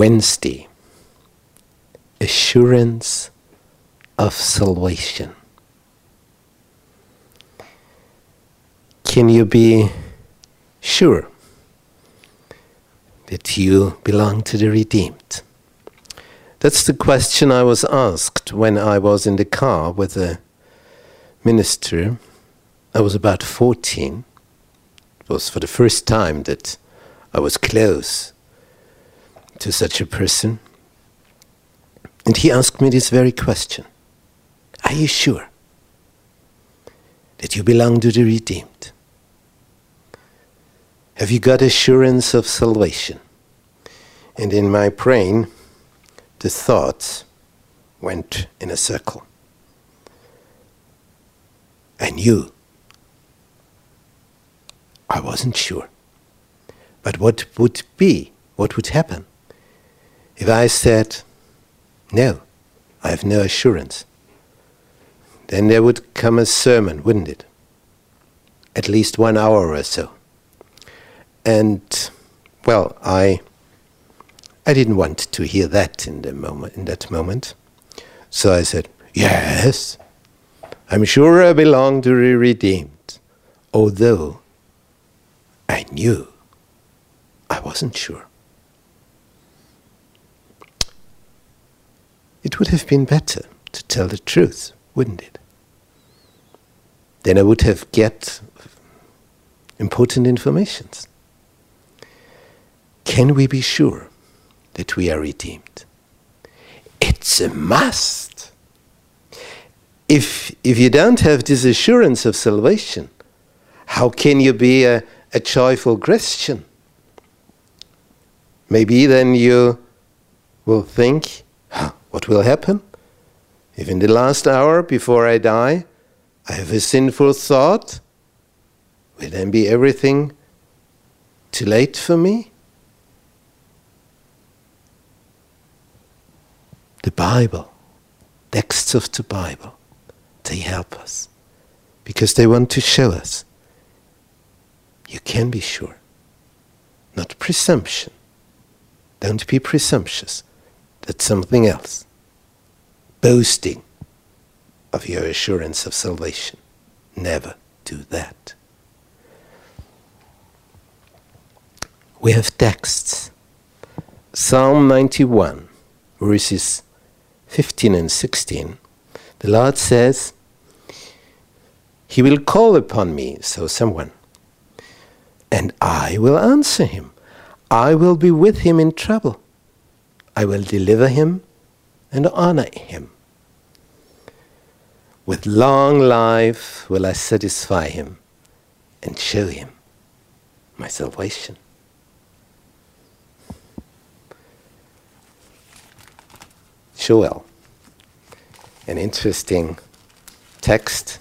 Wednesday Assurance of Salvation. Can you be sure that you belong to the redeemed? That's the question I was asked when I was in the car with a minister. I was about 14. It was for the first time that I was close to such a person. And he asked me this very question Are you sure that you belong to the redeemed? Have you got assurance of salvation? And in my brain, the thoughts went in a circle. I knew. I wasn't sure. But what would be, what would happen if I said, no, I have no assurance? Then there would come a sermon, wouldn't it? At least one hour or so. And, well, I, I didn't want to hear that in, the moment, in that moment. So I said, Yes, I'm sure I belong to the redeemed, although I knew I wasn't sure. It would have been better to tell the truth, wouldn't it? Then I would have get important informations. Can we be sure that we are redeemed? It's a must. If, if you don't have this assurance of salvation, how can you be a, a joyful Christian? Maybe then you will think, what will happen? If in the last hour before I die, I have a sinful thought, will then be everything too late for me? The Bible, texts of the Bible, they help us because they want to show us you can be sure, not presumption. Don't be presumptuous. That's something else. Boasting of your assurance of salvation. Never do that. We have texts. Psalm 91, verses 15 and 16. The Lord says, He will call upon me, so someone, and I will answer him. I will be with him in trouble. I will deliver him and honor him. With long life will I satisfy him and show him my salvation. Joel, an interesting text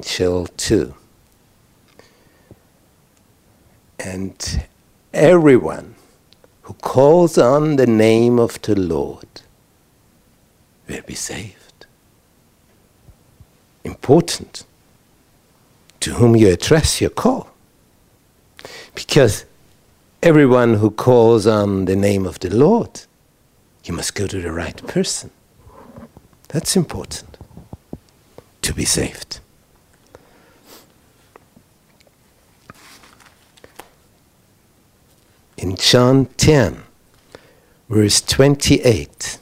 Joel 2. And everyone who calls on the name of the Lord will be saved. Important to whom you address your call. Because everyone who calls on the name of the Lord, you must go to the right person. That's important to be saved. In John 10, verse 28,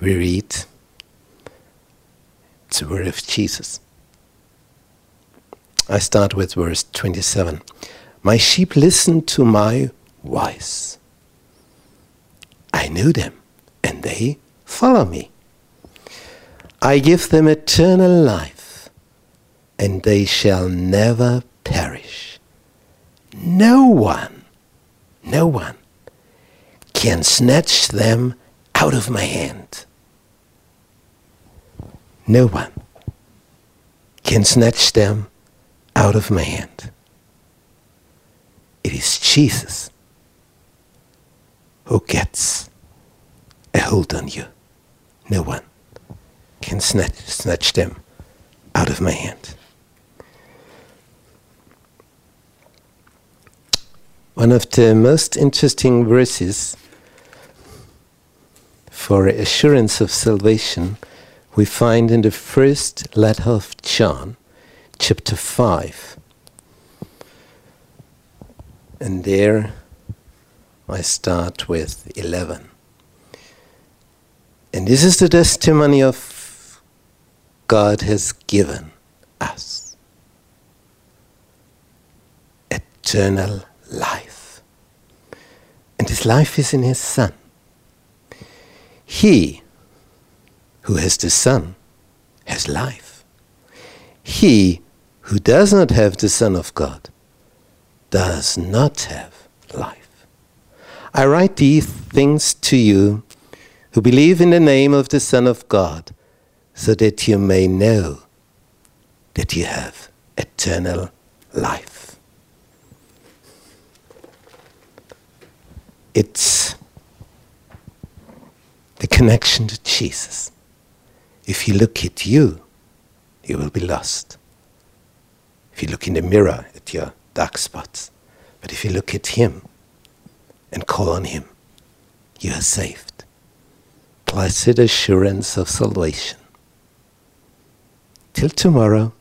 we read, it's the word of Jesus. I start with verse 27. My sheep listen to my voice. I know them, and they follow me. I give them eternal life, and they shall never perish. No one, no one can snatch them out of my hand. No one can snatch them out of my hand. It is Jesus who gets a hold on you. No one can snatch, snatch them out of my hand. One of the most interesting verses for assurance of salvation we find in the first letter of John, chapter 5. And there I start with 11. And this is the testimony of God has given us eternal life. Life is in His Son. He who has the Son has life. He who does not have the Son of God does not have life. I write these things to you who believe in the name of the Son of God, so that you may know that you have eternal life. It's the connection to Jesus. If you look at you, you will be lost. If you look in the mirror at your dark spots, but if you look at Him and call on Him, you are saved. Blessed assurance of salvation. Till tomorrow.